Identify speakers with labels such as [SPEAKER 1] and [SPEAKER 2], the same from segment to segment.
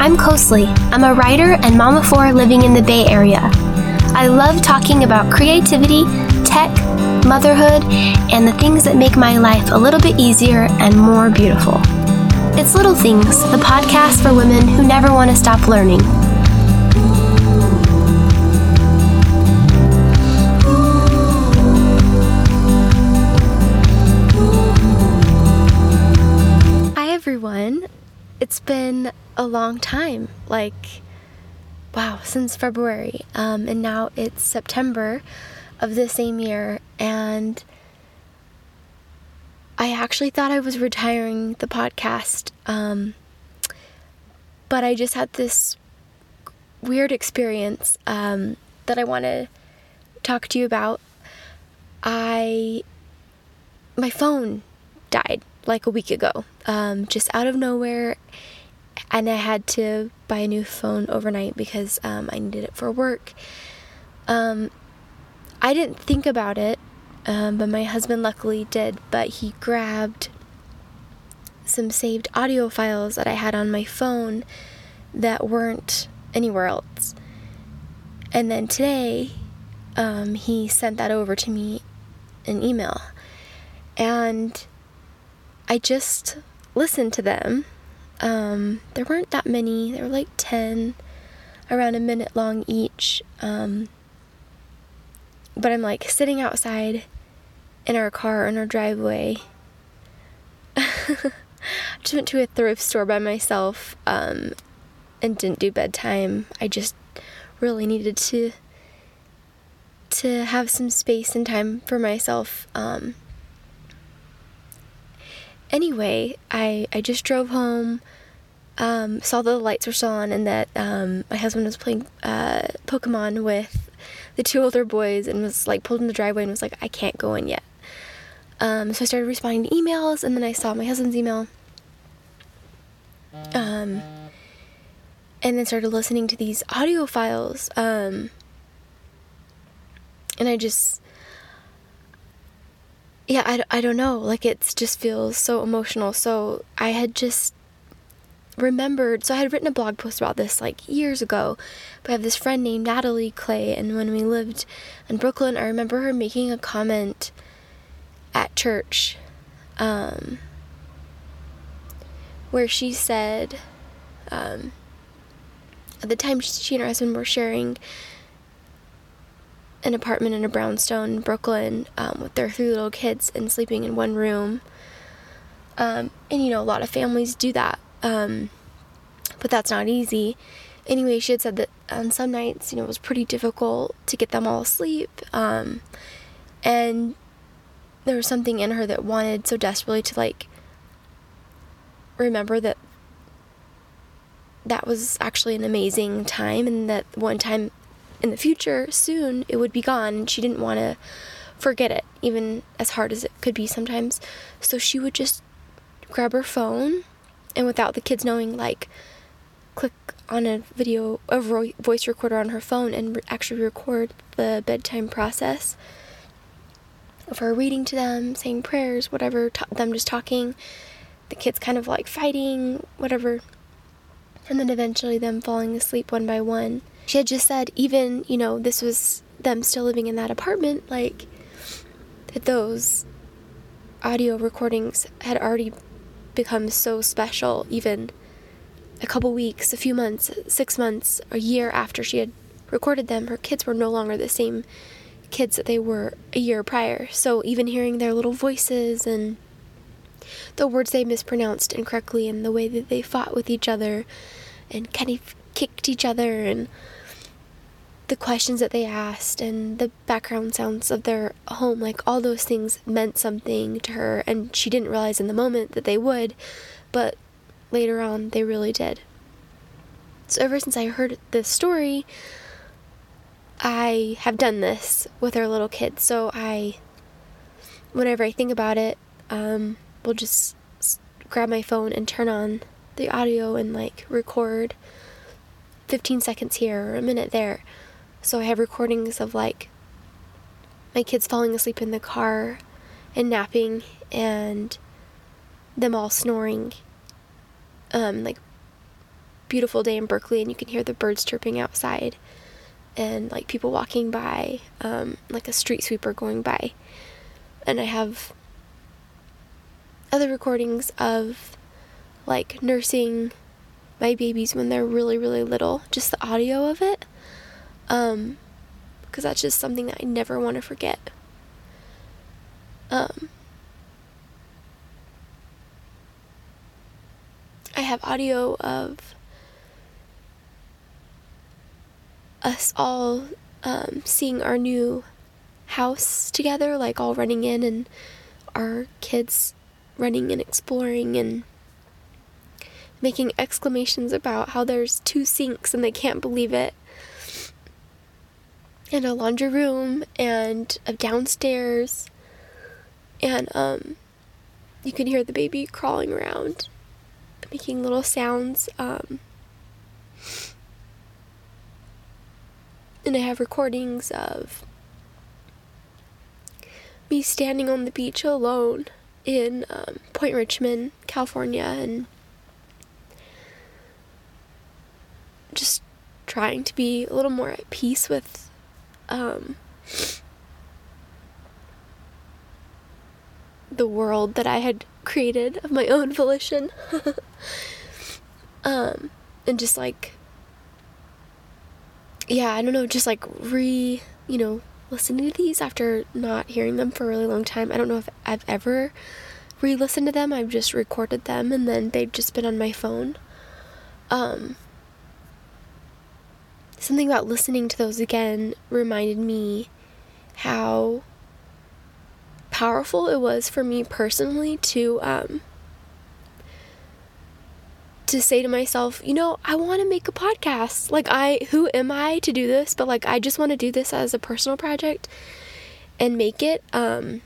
[SPEAKER 1] I'm Kosli. I'm a writer and mom of four living in the Bay Area. I love talking about creativity, tech, motherhood, and the things that make my life a little bit easier and more beautiful. It's Little Things, the podcast for women who never want to stop learning. It's been a long time like, wow, since February. Um, and now it's September of the same year. And I actually thought I was retiring the podcast, um, but I just had this weird experience um, that I want to talk to you about. I my phone died like a week ago, um, just out of nowhere, and I had to buy a new phone overnight because um, I needed it for work. Um, I didn't think about it um, but my husband luckily did. But he grabbed some saved audio files that I had on my phone that weren't anywhere else. And then today, um, he sent that over to me in email. And I just listened to them. Um, there weren't that many, there were like 10, around a minute long each. Um, but I'm like sitting outside in our car in our driveway. I just went to a thrift store by myself um, and didn't do bedtime. I just really needed to to have some space and time for myself. Um, anyway, I I just drove home. Um, saw the lights were still on and that um, my husband was playing uh, Pokemon with the two older boys and was like pulled in the driveway and was like, I can't go in yet. Um, so I started responding to emails and then I saw my husband's email. Um, and then started listening to these audio files. Um, and I just, yeah, I, I don't know. Like, it just feels so emotional. So I had just remembered so I had written a blog post about this like years ago, but I have this friend named Natalie Clay, and when we lived in Brooklyn, I remember her making a comment at church um, where she said, um, at the time she and her husband were sharing an apartment in a brownstone in Brooklyn um, with their three little kids and sleeping in one room. Um, and you know, a lot of families do that um, but that's not easy. Anyway, she had said that on some nights, you know, it was pretty difficult to get them all asleep. Um, and there was something in her that wanted so desperately to, like, remember that that was actually an amazing time and that one time in the future, soon, it would be gone. She didn't want to forget it, even as hard as it could be sometimes. So she would just grab her phone and without the kids knowing, like, click on a video, a voice recorder on her phone and re- actually record the bedtime process of her reading to them, saying prayers, whatever, t- them just talking, the kids kind of like fighting, whatever, and then eventually them falling asleep one by one. She had just said, even, you know, this was them still living in that apartment, like, that those audio recordings had already become so special, even a couple weeks, a few months, six months, a year after she had recorded them, her kids were no longer the same kids that they were a year prior. So even hearing their little voices and the words they mispronounced incorrectly and the way that they fought with each other and kind of kicked each other and the questions that they asked and the background sounds of their home, like all those things meant something to her, and she didn't realize in the moment that they would, but later on they really did. So, ever since I heard this story, I have done this with our little kids. So, I, whenever I think about it, um, will just grab my phone and turn on the audio and like record 15 seconds here or a minute there so I have recordings of like my kids falling asleep in the car and napping and them all snoring um like beautiful day in Berkeley and you can hear the birds chirping outside and like people walking by, um, like a street sweeper going by. And I have other recordings of like nursing my babies when they're really, really little, just the audio of it. Um, because that's just something that I never want to forget. Um, I have audio of us all um, seeing our new house together, like all running in, and our kids running and exploring and making exclamations about how there's two sinks and they can't believe it. And a laundry room and a downstairs. And um you can hear the baby crawling around, making little sounds. Um and I have recordings of me standing on the beach alone in um, Point Richmond, California, and just trying to be a little more at peace with um, the world that I had created of my own volition. um, and just like, yeah, I don't know, just like re, you know, listening to these after not hearing them for a really long time. I don't know if I've ever re listened to them, I've just recorded them and then they've just been on my phone. Um, something about listening to those again reminded me how powerful it was for me personally to um, to say to myself, you know, I want to make a podcast. Like I who am I to do this? But like I just want to do this as a personal project and make it um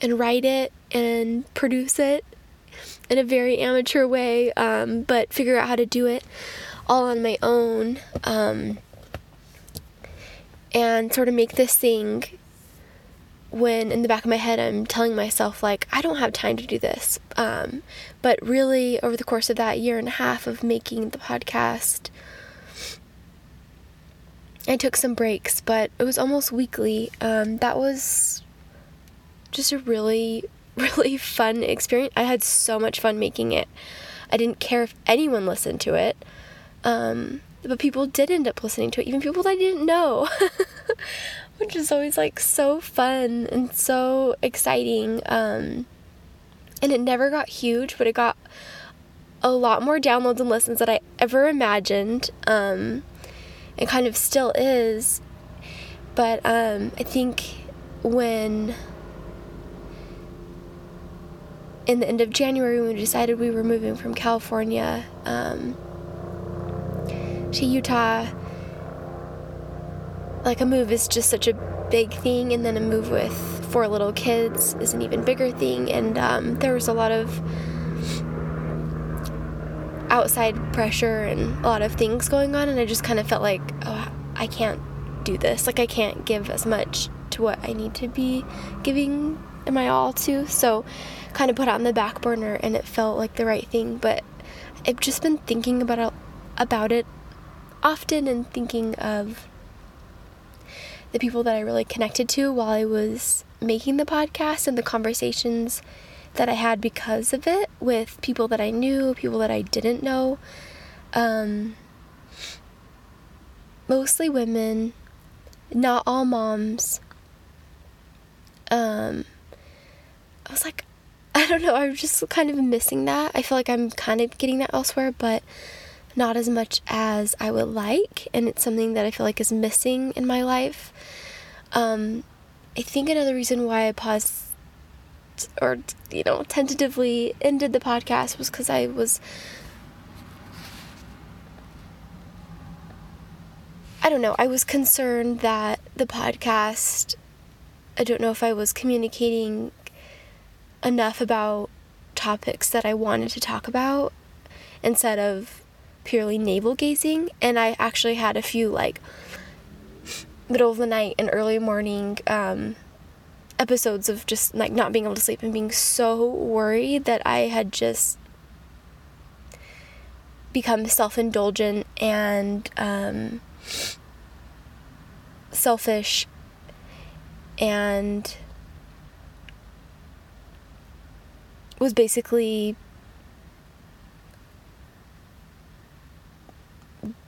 [SPEAKER 1] and write it and produce it in a very amateur way, um, but figure out how to do it all on my own um, and sort of make this thing when in the back of my head I'm telling myself like I don't have time to do this. Um, but really over the course of that year and a half of making the podcast I took some breaks, but it was almost weekly. Um, that was just a really really fun experience. I had so much fun making it. I didn't care if anyone listened to it. Um, but people did end up listening to it, even people that I didn't know, which is always like so fun and so exciting. Um, and it never got huge, but it got a lot more downloads and listens than I ever imagined. Um, it kind of still is. But um, I think when in the end of January, when we decided we were moving from California, um, to Utah, like a move is just such a big thing, and then a move with four little kids is an even bigger thing. And um, there was a lot of outside pressure and a lot of things going on, and I just kind of felt like, oh, I can't do this. Like, I can't give as much to what I need to be giving my all to. So, kind of put it on the back burner, and it felt like the right thing. But I've just been thinking about about it often and thinking of the people that I really connected to while I was making the podcast and the conversations that I had because of it with people that I knew, people that I didn't know. Um, mostly women, not all moms. Um, I was like, I don't know, I'm just kind of missing that. I feel like I'm kind of getting that elsewhere, but not as much as I would like, and it's something that I feel like is missing in my life. Um, I think another reason why I paused or, you know, tentatively ended the podcast was because I was. I don't know, I was concerned that the podcast, I don't know if I was communicating enough about topics that I wanted to talk about instead of purely navel gazing, and I actually had a few like middle of the night and early morning um, episodes of just like not being able to sleep and being so worried that I had just become self indulgent and um, selfish and was basically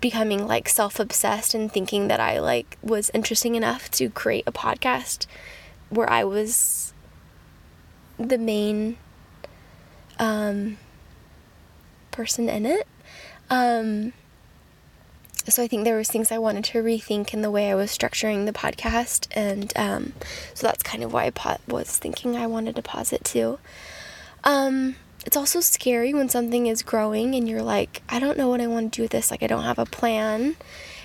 [SPEAKER 1] becoming like self-obsessed and thinking that I like was interesting enough to create a podcast where I was the main um, person in it. Um, so I think there was things I wanted to rethink in the way I was structuring the podcast, and um, so that's kind of why I po- was thinking I wanted to pause it too. Um, it's also scary when something is growing and you're like, I don't know what I want to do with this. Like, I don't have a plan.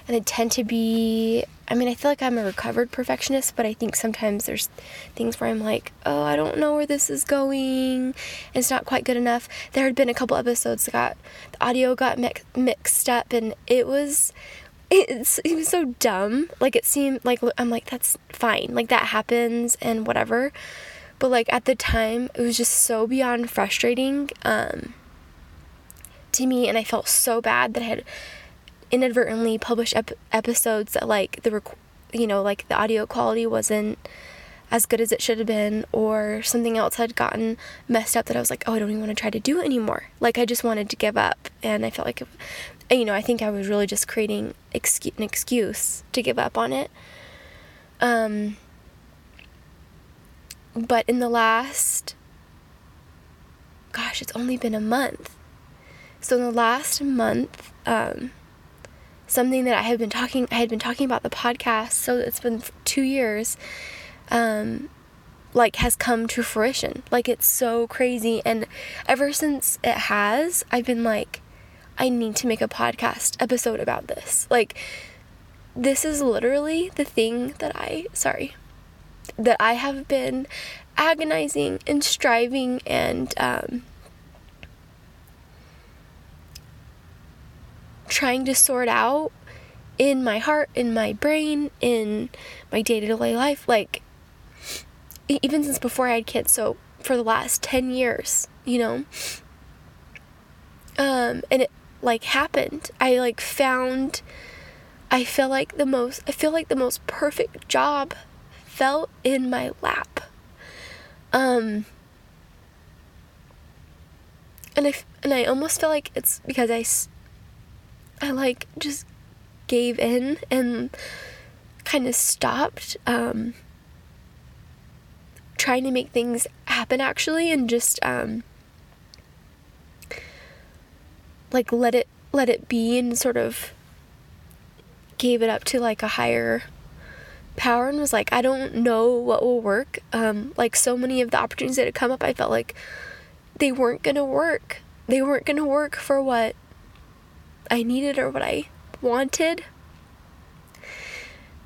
[SPEAKER 1] And I tend to be, I mean, I feel like I'm a recovered perfectionist, but I think sometimes there's things where I'm like, oh, I don't know where this is going. It's not quite good enough. There had been a couple episodes that got, the audio got mi- mixed up and it was, it's, it was so dumb. Like, it seemed like, I'm like, that's fine. Like, that happens and whatever but like at the time, it was just so beyond frustrating um, to me, and I felt so bad that I had inadvertently published ep- episodes that like the rec- you know like the audio quality wasn't as good as it should have been or something else had gotten messed up that I was like, oh, I don't even want to try to do it anymore. Like I just wanted to give up and I felt like you know, I think I was really just creating excuse, an excuse to give up on it. Um but in the last, gosh, it's only been a month. So in the last month, um, something that I had been talking, I had been talking about the podcast. So it's been two years. Um, like has come to fruition. Like it's so crazy. And ever since it has, I've been like, I need to make a podcast episode about this. Like, this is literally the thing that I, sorry, that I have been agonizing and striving and um, trying to sort out in my heart, in my brain, in my day to day life. Like, even since before I had kids, so for the last 10 years, you know. Um, and it like happened. I like found, I feel like the most, I feel like the most perfect job fell in my lap. Um, and I and I almost feel like it's because I, I like just gave in and kind of stopped um, trying to make things happen actually and just um, like let it let it be and sort of gave it up to like a higher power and was like, I don't know what will work. Um, like so many of the opportunities that had come up, I felt like they weren't gonna work. They weren't gonna work for what I needed or what I wanted.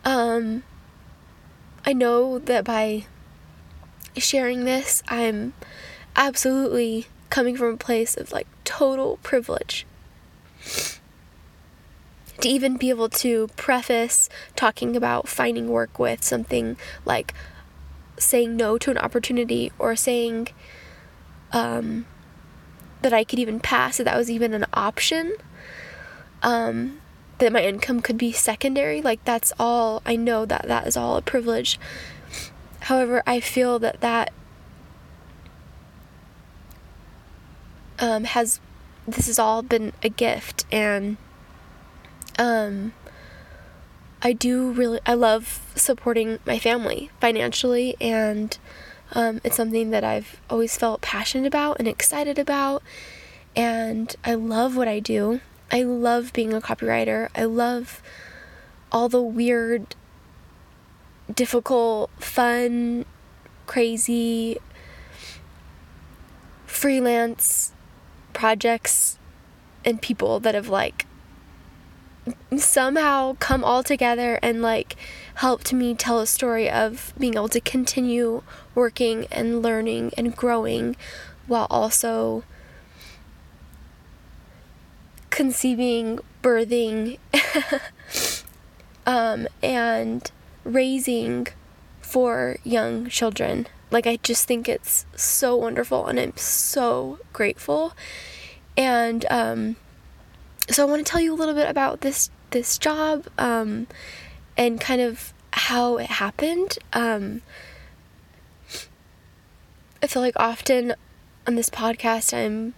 [SPEAKER 1] Um, I know that by sharing this, I'm absolutely coming from a place of like total privilege to even be able to preface talking about finding work with something like saying no to an opportunity or saying um, that I could even pass, that that was even an option, um, that my income could be secondary, like that's all, I know that that is all a privilege. However, I feel that that um, has, this has all been a gift and um, I do really, I love supporting my family financially, and um, it's something that I've always felt passionate about and excited about. And I love what I do. I love being a copywriter. I love all the weird, difficult, fun, crazy, freelance projects and people that have like somehow come all together and like helped me tell a story of being able to continue working and learning and growing while also conceiving, birthing, um, and raising four young children. Like, I just think it's so wonderful and I'm so grateful. And, um, so I want to tell you a little bit about this this job um, and kind of how it happened. Um, I feel like often on this podcast I'm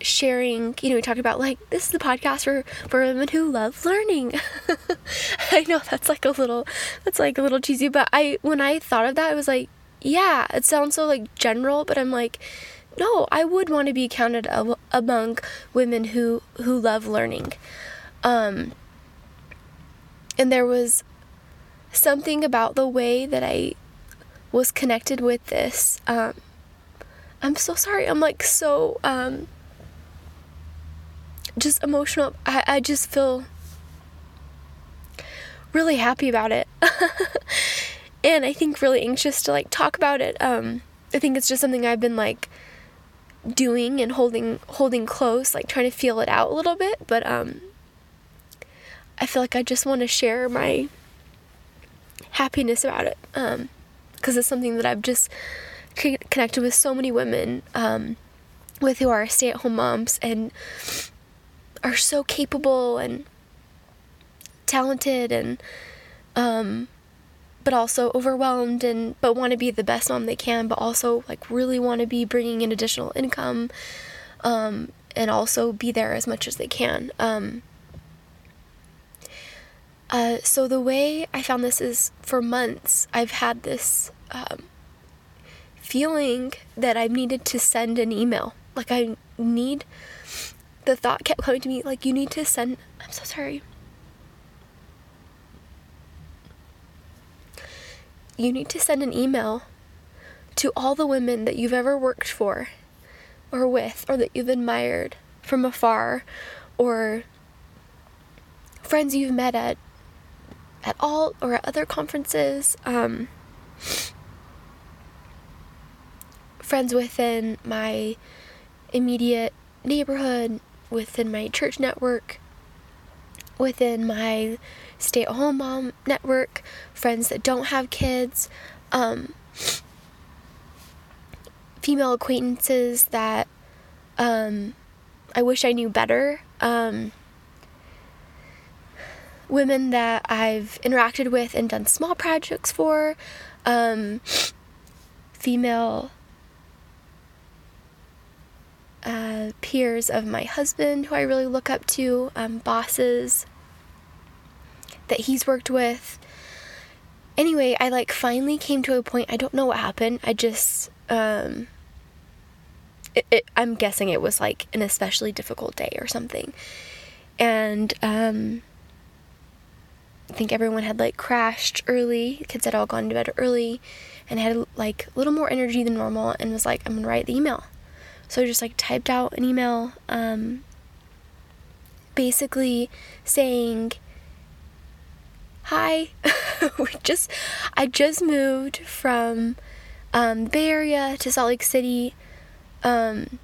[SPEAKER 1] sharing, you know, we talk about like this is the podcast for for women who love learning. I know that's like a little that's like a little cheesy, but I when I thought of that I was like, yeah, it sounds so like general, but I'm like no, I would want to be counted among women who who love learning. Um and there was something about the way that I was connected with this um I'm so sorry. I'm like so um just emotional. I, I just feel really happy about it. and I think really anxious to like talk about it. Um, I think it's just something I've been like doing and holding holding close, like trying to feel it out a little bit, but um I feel like I just want to share my happiness about it. Um because it's something that I've just connected with so many women um with who are stay-at-home moms and are so capable and talented and um but also overwhelmed and but want to be the best mom they can but also like really want to be bringing in additional income um and also be there as much as they can um uh, so the way I found this is for months I've had this um, feeling that I needed to send an email. Like I need the thought kept coming to me like you need to send I'm so sorry. You need to send an email to Alt the women that you've ever worked for or with or that you've admired from afar or friends you've met at at all or at other conferences um, friends within my immediate neighborhood within my church network, within my stay at home mom network, friends that don't have kids, um, female acquaintances that um, I wish I knew better, um, women that I've interacted with and done small projects for, um, female uh, peers of my husband who I really look up to, um, bosses that he's worked with. Anyway, I like finally came to a point. I don't know what happened. I just, um, it, it, I'm guessing it was like an especially difficult day or something. And, um, I think everyone had like crashed early. kids had all gone to bed early and had like a little more energy than normal and was like, I'm gonna write the email. So I just like typed out an email um, basically saying, Hi, we just I just moved from um, Bay Area to Salt Lake City. Um,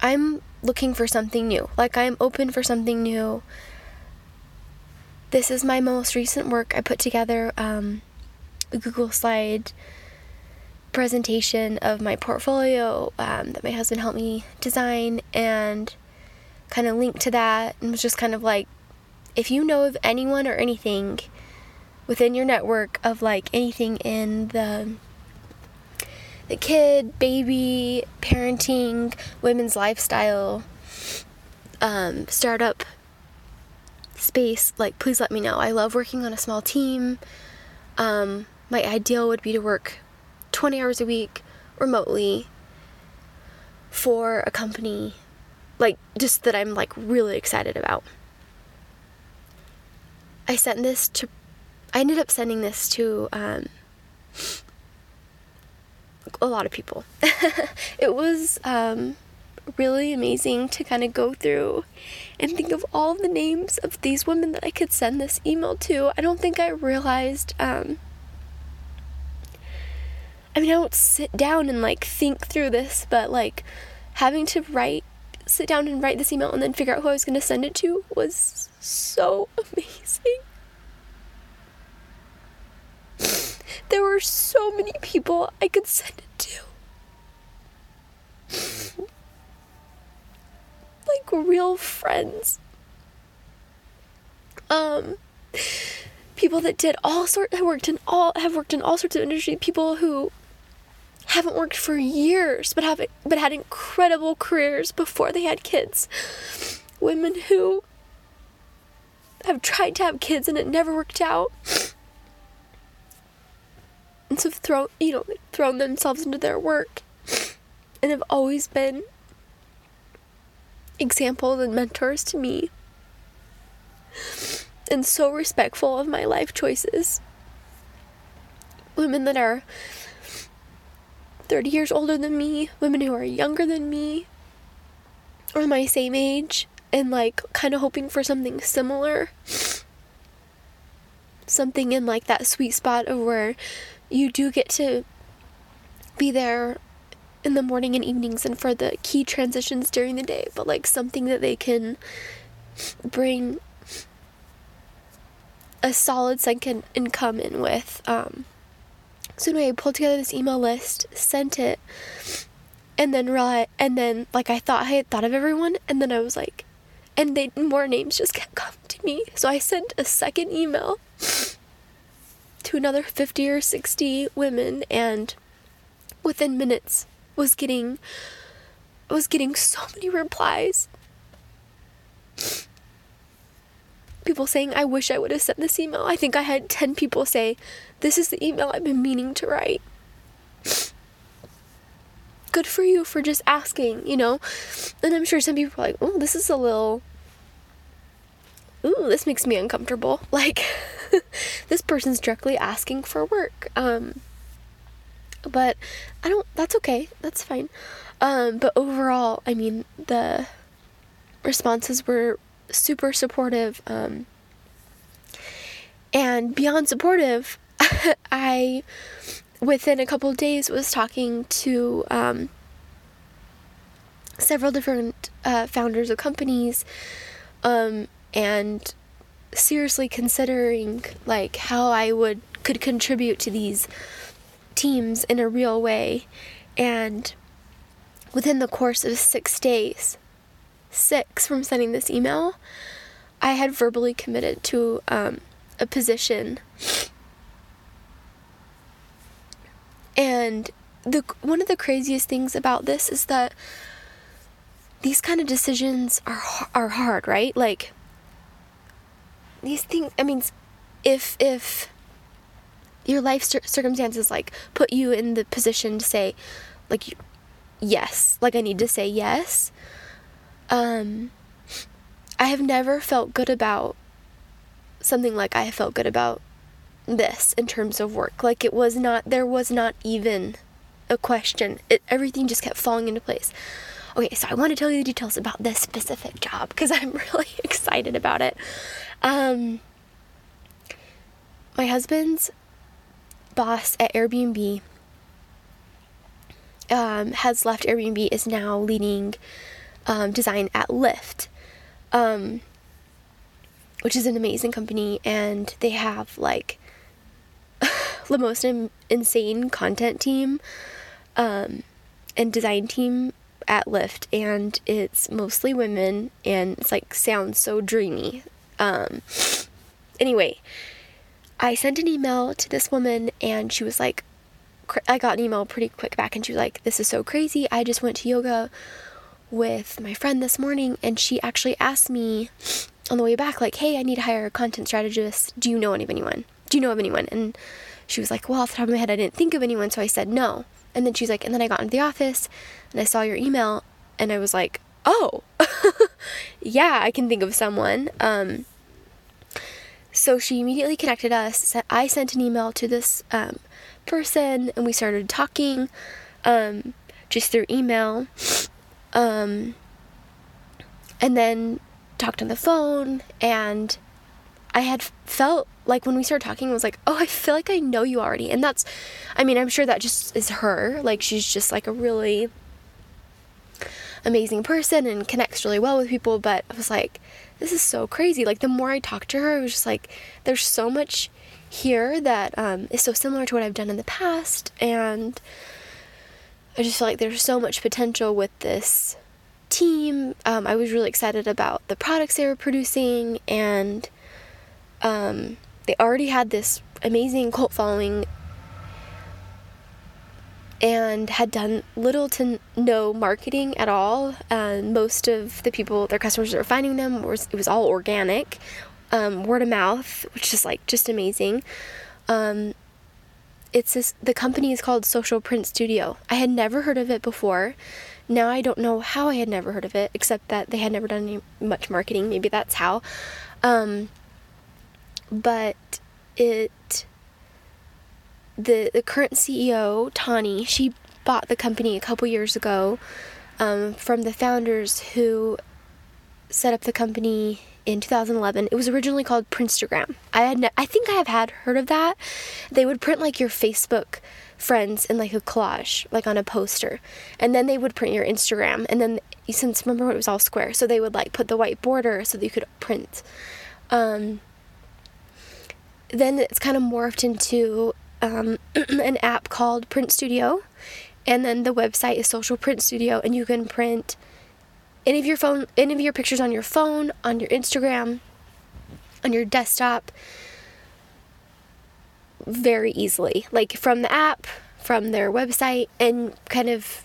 [SPEAKER 1] I'm looking for something new. Like I'm open for something new. This is my most recent work I put together um, a Google slide presentation of my portfolio um, that my husband helped me design and kind of linked to that and was just kind of like if you know of anyone or anything within your network of like anything in the the kid, baby, parenting, women's lifestyle, um, startup space, like please let me know. I love working on a small team. Um, my ideal would be to work 20 hours a week remotely for a company like just that I'm like really excited about. I sent this to I ended up sending this to um, a lot of people. it was um, really amazing to kind of go through and think of all the names of these women that I could send this email to. I don't think I realized um, I mean, I don't sit down and like think through this, but like having to write, sit down and write this email and then figure out who I was going to send it to was so amazing. There were so many people I could send it to. like real friends. Um, people that did all sort have worked in all have worked in all sorts of industry. People who haven't worked for years but have but had incredible careers before they had kids. Women who have tried to have kids and it never worked out. And so thrown you know, thrown themselves into their work and have always been examples and mentors to me. And so respectful of my life choices. Women that are 30 years older than me, women who are younger than me, or my same age, and like kind of hoping for something similar. Something in like that sweet spot of where you do get to be there in the morning and evenings and for the key transitions during the day, but like something that they can bring a solid second income in with. Um, so anyway, I pulled together this email list, sent it, and then realized, and then like I thought I had thought of everyone, and then I was like, and they more names just kept coming to me. So I sent a second email to another 50 or 60 women and within minutes was getting was getting so many replies people saying i wish i would have sent this email i think i had 10 people say this is the email i've been meaning to write good for you for just asking you know and i'm sure some people are like oh this is a little ooh this makes me uncomfortable like this person's directly asking for work um but I don't that's okay. That's fine. Um but overall, I mean, the responses were super supportive um and beyond supportive, I within a couple days was talking to um several different uh, founders of companies um and seriously considering like how I would could contribute to these teams in a real way. And within the course of six days, six from sending this email, I had verbally committed to um, a position. And the one of the craziest things about this is that these kind of decisions are are hard, right? Like these things. I mean, if if your life circumstances like put you in the position to say like yes like i need to say yes um i have never felt good about something like i felt good about this in terms of work. Like it was not there was not even a question. It everything just kept falling into place. Okay so i want to tell you the details about this specific job because i'm really excited about it. Um my husband's boss at Airbnb um, has left Airbnb, is now leading um, design at Lyft, um, which is an amazing company, and they have like the most Im- insane content team um, and design team at Lyft, and it's mostly women, and it's like sounds so dreamy. Um, anyway, I sent an email to this woman and she was like, I got an email pretty quick back and she was like, This is so crazy. I just went to yoga with my friend this morning and she actually asked me on the way back, like, Hey, I need to hire a content strategist. Do you know of anyone? Do you know of anyone? And she was like, Well, off the top of my head, I didn't think of anyone. So I said no. And then she's like, And then I got into the office and I saw your email and I was like, Oh, yeah, I can think of someone. Um, so she immediately connected us. I sent an email to this um, person and we started talking um, just through email. Um, and then talked on the phone and I had felt like when we started talking, I was like, oh, I feel like I know you already. And that's, I mean, I'm sure that just is her. Like, she's just like a really amazing person and connects really well with people. But I was like, this is so crazy. Like the more I talked to her, I was just like, there's so much here that um, is so similar to what I've done in the past, and I just feel like there's so much potential with this team. Um, I was really excited about the products they were producing, and um, they already had this amazing cult following and had done little to no marketing at all. And most of the people, their customers that were finding them, was it was all organic, um, word of mouth, which is like just amazing. Um, it's this, the company is called Social Print Studio. I had never heard of it before. Now I don't know how I had never heard of it, except that they had never done any much marketing. Maybe that's how. Um, but it the the current CEO Tani she bought the company a couple years ago um, from the founders who set up the company in 2011. It was originally called Printstagram. I had ne- I think I have had heard of that. They would print like your Facebook friends in like a collage, like on a poster, and then they would print your Instagram. And then since remember it was all square, so they would like put the white border so that you could print. Um, then it's kind of morphed into um, an app called Print Studio, and then the website is Social Print Studio, and you can print any of your phone, any of your pictures on your phone, on your Instagram, on your desktop, very easily, like from the app, from their website, and kind of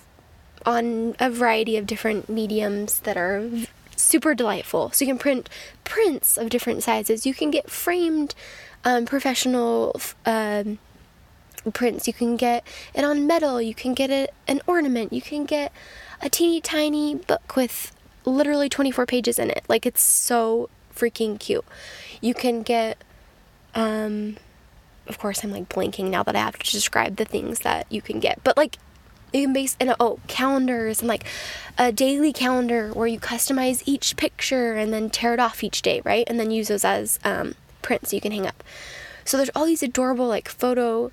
[SPEAKER 1] on a variety of different mediums that are super delightful. So you can print prints of different sizes. You can get framed um, professional um, prints. You can get it on metal. You can get it an ornament. You can get a teeny tiny book with literally 24 pages in it. Like it's so freaking cute. You can get um of course I'm like blinking now that I have to describe the things that you can get. But like you can base and oh calendars and like a daily calendar where you customize each picture and then tear it off each day, right? And then use those as um, prints you can hang up. So there's all these adorable like photo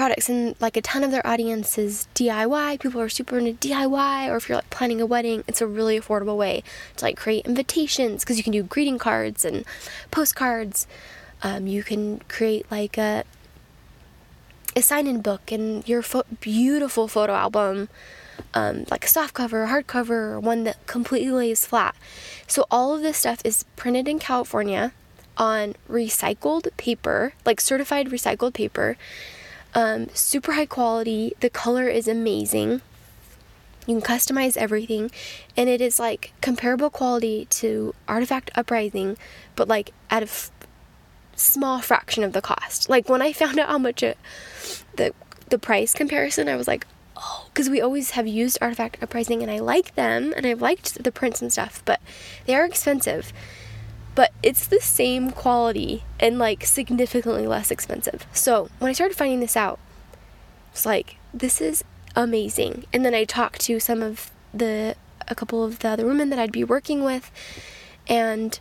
[SPEAKER 1] products and like a ton of their audience is DIY. People are super into DIY or if you're like planning a wedding, it's a really affordable way to like create invitations because you can do greeting cards and postcards. Um, you can create like a a sign-in book and your fo- beautiful photo album um, like a soft cover, hardcover, or one that completely lays flat. So all of this stuff is printed in California on recycled paper, like certified recycled paper. Um, super high quality. The color is amazing. You can customize everything, and it is like comparable quality to Artifact Uprising, but like at a f- small fraction of the cost. Like when I found out how much it, the the price comparison, I was like, oh, because we always have used Artifact Uprising, and I like them, and I've liked the prints and stuff, but they are expensive but it's the same quality and like significantly less expensive. So when I started finding this out, it's like, this is amazing. And then I talked to some of the, a couple of the other women that I'd be working with, and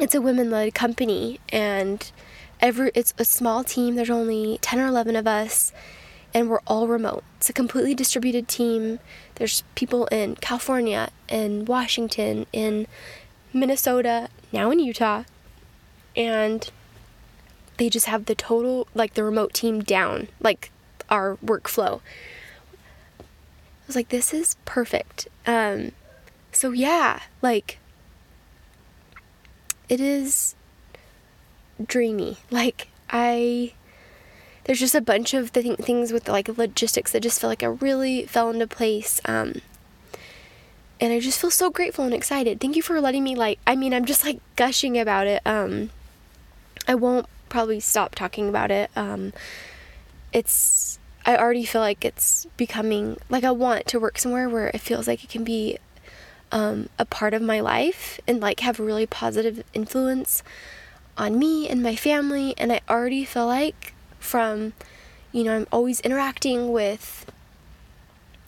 [SPEAKER 1] it's a women led company, and every, it's a small team. There's only 10 or 11 of us, and we're all remote. It's a completely distributed team. There's people in California, in Washington, in Minnesota, now in Utah, and they just have the total, like the remote team down, like our workflow. I was like, this is perfect. Um, so yeah, like it is dreamy. Like I there's just a bunch of the th- things with like logistics that just feel like I really fell into place. Um, and I just feel so grateful and excited. Thank you for letting me like I mean I'm just like gushing about it. Um I won't probably stop talking about it. Um it's I already feel like it's becoming like I want to work somewhere where it feels like it can be um, a part of my life and like have a really positive influence on me and my family and I already feel like from you know I'm always interacting with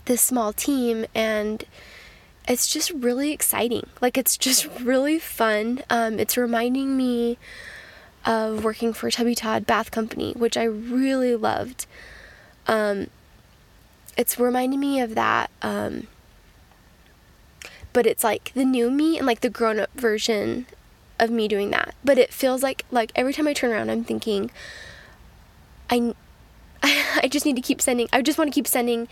[SPEAKER 1] this small team and it's just really exciting. Like it's just really fun. Um, it's reminding me of working for Tubby Todd Bath Company, which I really loved. Um, it's reminding me of that. Um, but it's like the new me and like the grown up version of me doing that. But it feels like like every time I turn around, I'm thinking, I I, I just need to keep sending, I just want to keep sending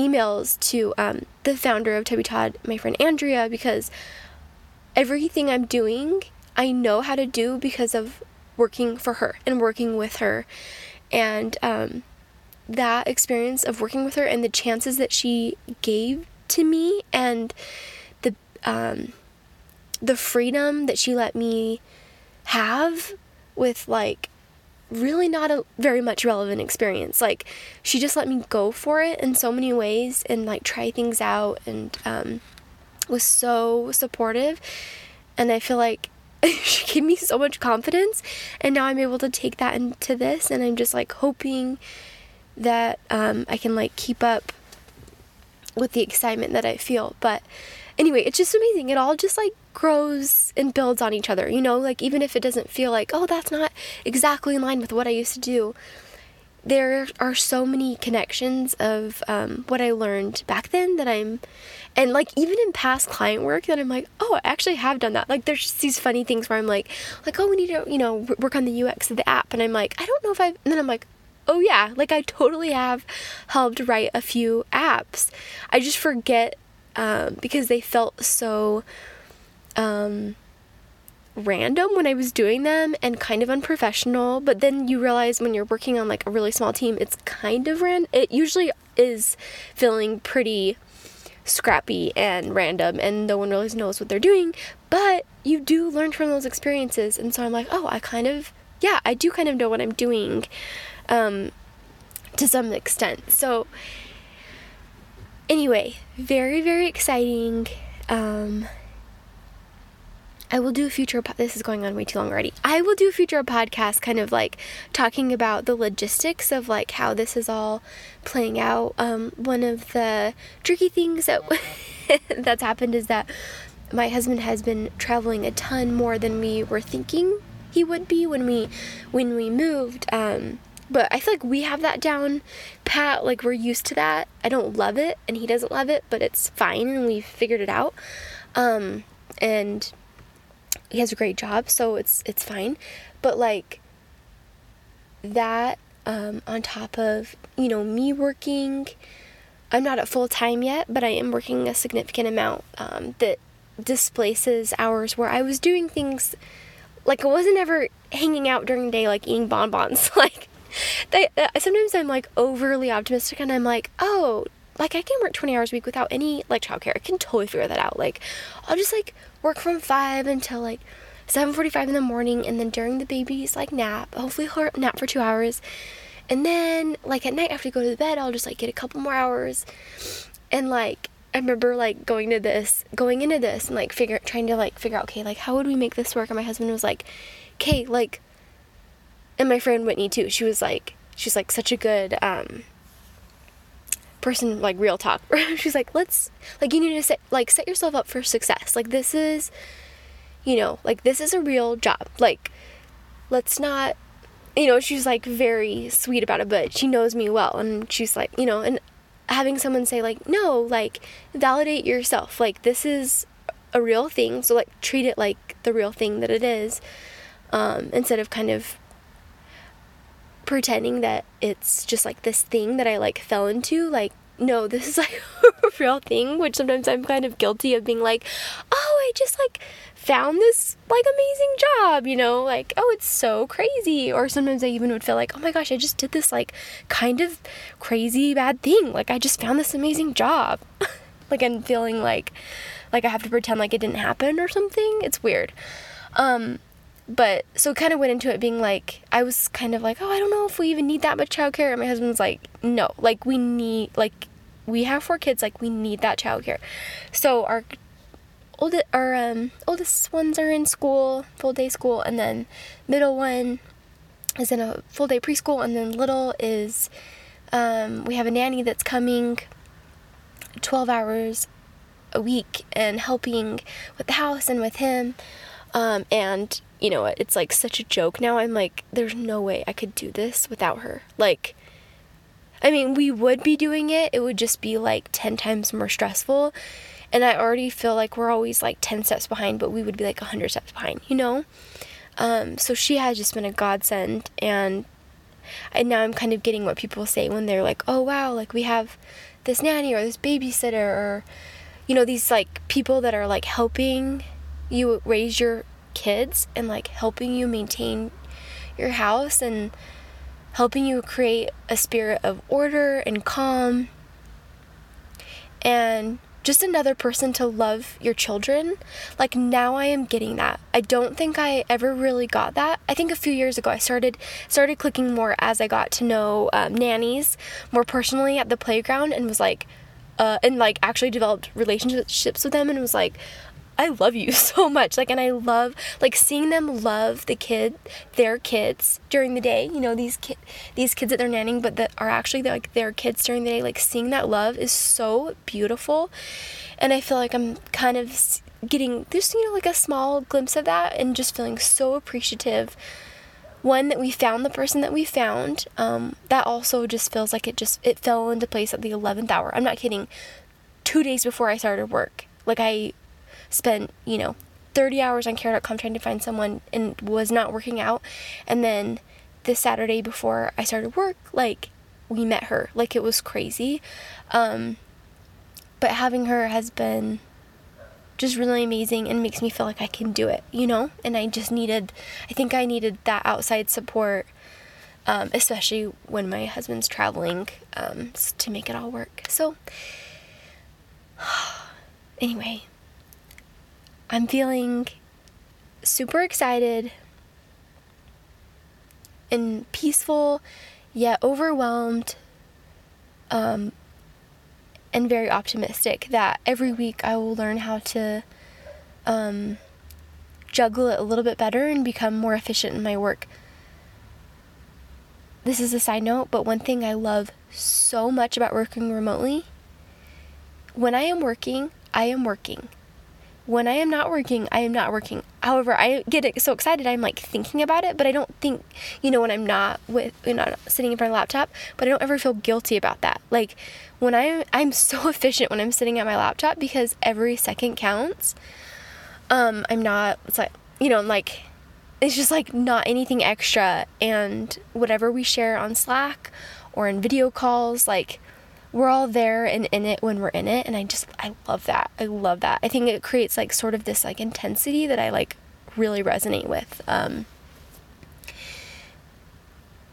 [SPEAKER 1] emails to um, the founder of Tubby Todd, my friend Andrea, because everything I'm doing, I know how to do because of working for her and working with her. And um, that experience of working with her and the chances that she gave to me and the um, the freedom that she let me have with like really not a very much relevant experience. Like she just let me go for it in so many ways and like try things out and um, was so supportive. And I feel like she gave me so much confidence and now I'm able to take that into this and I'm just like hoping that um, I can like keep up with the excitement that I feel. But anyway, it's just amazing. It all just like grows and builds on each other, you know, like even if it doesn't feel like, oh, that's not exactly in line with what I used to do. There are so many connections of um, what I learned back then that I'm, and like even in past client work that I'm like, oh, I actually have done that. Like there's just these funny things where I'm like, like oh, we need to, you know, work on the UX of the app, and I'm like, I don't know if I've, and then I'm like, oh yeah, like I totally have helped write a few apps. I just forget um, because they felt so um, random when I was doing them and kind of unprofessional. But then you realize when you're working on like a really small team, it's kind of random. It usually is feeling pretty scrappy and random and no one really knows what they're doing but you do learn from those experiences and so i'm like oh i kind of yeah i do kind of know what i'm doing um, to some extent. So, anyway, very, very exciting. Um, I will do a future. Po- this is going on way too long already. I will do a future podcast, kind of like talking about the logistics of like how this is all playing out. Um, one of the tricky things that that's happened is that my husband has been traveling a ton more than we were thinking he would be when we when we moved. Um, but I feel like we have that down pat. Like we're used to that. I don't love it, and he doesn't love it, but it's fine, and we've figured it out. Um, and he has a great job, so it's it's fine. But like that, um, on top of you know me working, I'm not at full time yet, but I am working a significant amount um, that displaces hours where I was doing things like I wasn't ever hanging out during the day like eating bonbons like they, uh, sometimes I'm like overly optimistic and I'm like, oh, like I can work 20 hours a week without any like childcare. I can totally figure that out. Like I'll just like work from 5 until like 7:45 in the morning and then during the baby's like nap, hopefully nap for 2 hours. And then like at night after I go to bed, I'll just like get a couple more hours. And like I remember like going to this, going into this and like figure trying to like figure out okay, like how would we make this work? And my husband was like, "Okay, like and my friend Whitney too. She was like, she's like such a good um, person, like real talk. she's like, let's like you need to set like set yourself up for success. Like this is, you know, like this is a real job. Like let's not, you know. She's like very sweet about it, but she knows me well, and she's like, you know, and having someone say like, no, like validate yourself. Like this is a real thing, so like treat it like the real thing that it is. Um, instead of kind of pretending that it's just like this thing that I like fell into. Like, no, this is like a real thing, which sometimes I'm kind of guilty of being like, oh, I just like found this like amazing job, you know, like, oh, it's so crazy. Or sometimes I even would feel like, oh my gosh, I just did this like kind of crazy bad thing. Like, I just found this amazing job. like, I'm feeling like, like I have to pretend like it didn't happen or something. It's weird. Um, but so kind of went into it being like I was kind of like, oh, I don't know if we even need that much childcare. And my husband's like, no, like we need like we have four kids, like we need that childcare. So our oldest our um, oldest ones are in school, full day school, and then middle one is in a full day preschool, and then little is um, we have a nanny that's coming 12 hours a week and helping with the house and with him. Um, and you know, it's like such a joke now. I'm like, there's no way I could do this without her. Like, I mean, we would be doing it, it would just be like 10 times more stressful. And I already feel like we're always like 10 steps behind, but we would be like 100 steps behind, you know? Um, so she has just been a godsend. And and now I'm kind of getting what people say when they're like, "Oh wow, like we have this nanny or this babysitter or you know these like people that are like helping you raise your kids and like helping you maintain your house and helping you create a spirit of order and calm and just another person to love your children. Like now I am getting that. I don't think I ever really got that. I think a few years ago I started started clicking more as I got to know um, nannies more personally at the playground and was like, uh, and like actually developed relationships with them and was like, I love you so much. Like, and I love like seeing them love the kid, their kids during the day. You know, these kid, these kids that they're nannying, but that are actually like their kids during the day. Like seeing that love is so beautiful, and I feel like I'm kind of getting just you know like a small glimpse of that, and just feeling so appreciative. One that we found the person that we found. Um, that also just feels like it just it fell into place at the eleventh hour. I'm not kidding. Two days before I started work, like I spent, you know, 30 hours on care.com trying to find someone and was not working out. And then this Saturday before I started work, like we met her. Like it was crazy. Um, but having her has been just really amazing and makes me feel like I can do it, you know? And I just needed, I think I needed that outside support, um, especially when my husband's traveling um, to make it all work. So, anyway, I'm feeling super excited and peaceful, yet overwhelmed, um, and very optimistic that every week I will learn how to um, juggle it a little bit better and become more efficient in my work. This is a side note, but one thing I love so much about working remotely when I am working, I am working when I am not working, I am not working. However, I get so excited, I'm like thinking about it, but I don't think, you know, when I'm not with, you know, sitting in front of a laptop, but I don't ever feel guilty about that. Like when I'm, I'm so efficient when I'm sitting at my laptop because every second counts. Um, I'm not, it's like, you know, I'm like, it's just like not anything extra. And whatever we share on Slack or in video calls, like, we're all there and in it when we're in it and i just i love that. I love that. I think it creates like sort of this like intensity that i like really resonate with um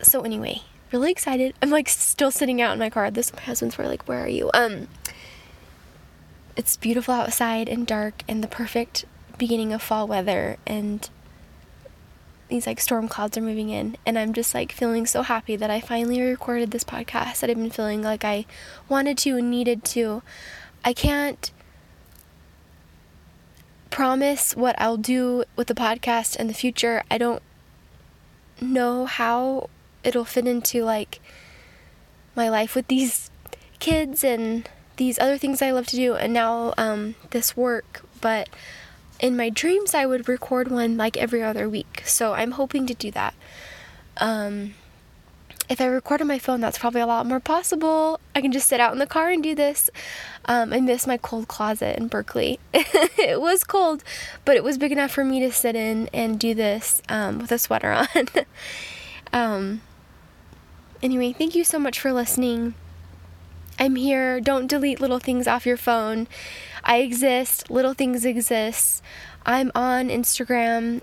[SPEAKER 1] so anyway really excited. I'm like still sitting out in my car. This my husband's were like where are you? Um it's beautiful outside and dark and the perfect beginning of fall weather and these like storm clouds are moving in and i'm just like feeling so happy that i finally recorded this podcast that i've been feeling like i wanted to and needed to. I can't promise what i'll do with the podcast in the future. I don't know how it'll fit into like my life with these kids and these other things i love to do and now um, this work but in my dreams I would record one like every other week. So I'm hoping to do that. Um, if I record on my phone, that's probably a lot more possible. I can just sit out in the car and do this. Um, I miss my cold closet in Berkeley. it was cold, but it was big enough for me to sit in and do this um, with a sweater on. um, anyway, thank you so much for listening. I'm here. Don't delete little things off your phone. I exist. Little things exist. I'm on Instagram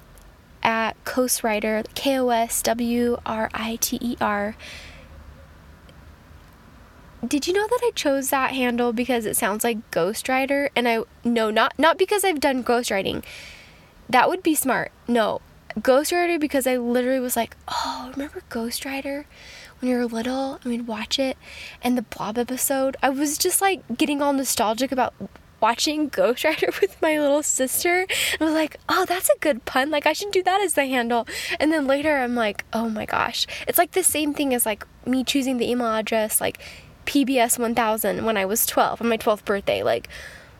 [SPEAKER 1] at Koswriter, K O S W R I T E R. Did you know that I chose that handle because it sounds like ghostwriter? And I no, not not because I've done ghostwriting. That would be smart. No, ghostwriter because I literally was like, oh, remember ghostwriter? when you were little and we'd watch it and the blob episode i was just like getting all nostalgic about watching ghostwriter with my little sister. I was like oh that's a good pun. Like i should do that as the handle. And then later i'm like oh my gosh. It's like the same thing as like me choosing the email address like pbs 1000 when i was 12 on my 12th birthday. Like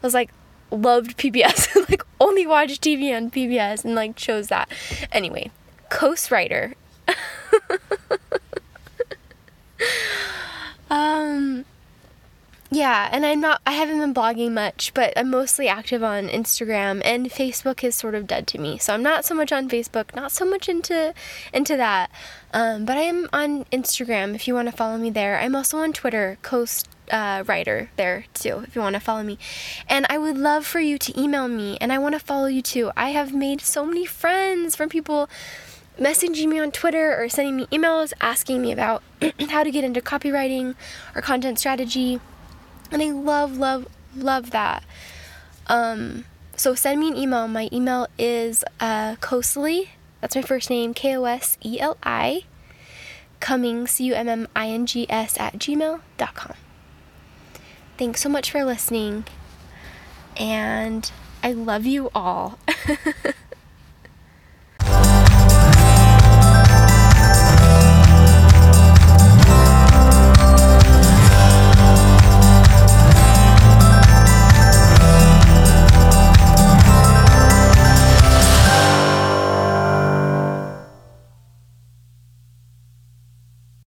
[SPEAKER 1] i was like loved pbs like only watched tv on pbs and like chose that. Anyway Ghostwriter um Yeah, and I'm not, I haven't been blogging much, but I'm mostly active on Instagram and Facebook is sort of dead to me. So I'm not so much on Facebook, not so much into, into that. Um, but I am on Instagram if you want to follow me there. I'm also on Twitter, Coast uh, writer there too if you want to follow me. And I would love for you to email me and I want to follow you too. I have made so many friends from people messaging me on Twitter or sending me emails asking me about how to get into copywriting or content strategy. And I love, love, love that. Um, so send me an email. My email is uh, that's my first name, K O S E L I, Cummings, C U M M I N G S, at gmail.com. Thanks so much for listening, and I love you all.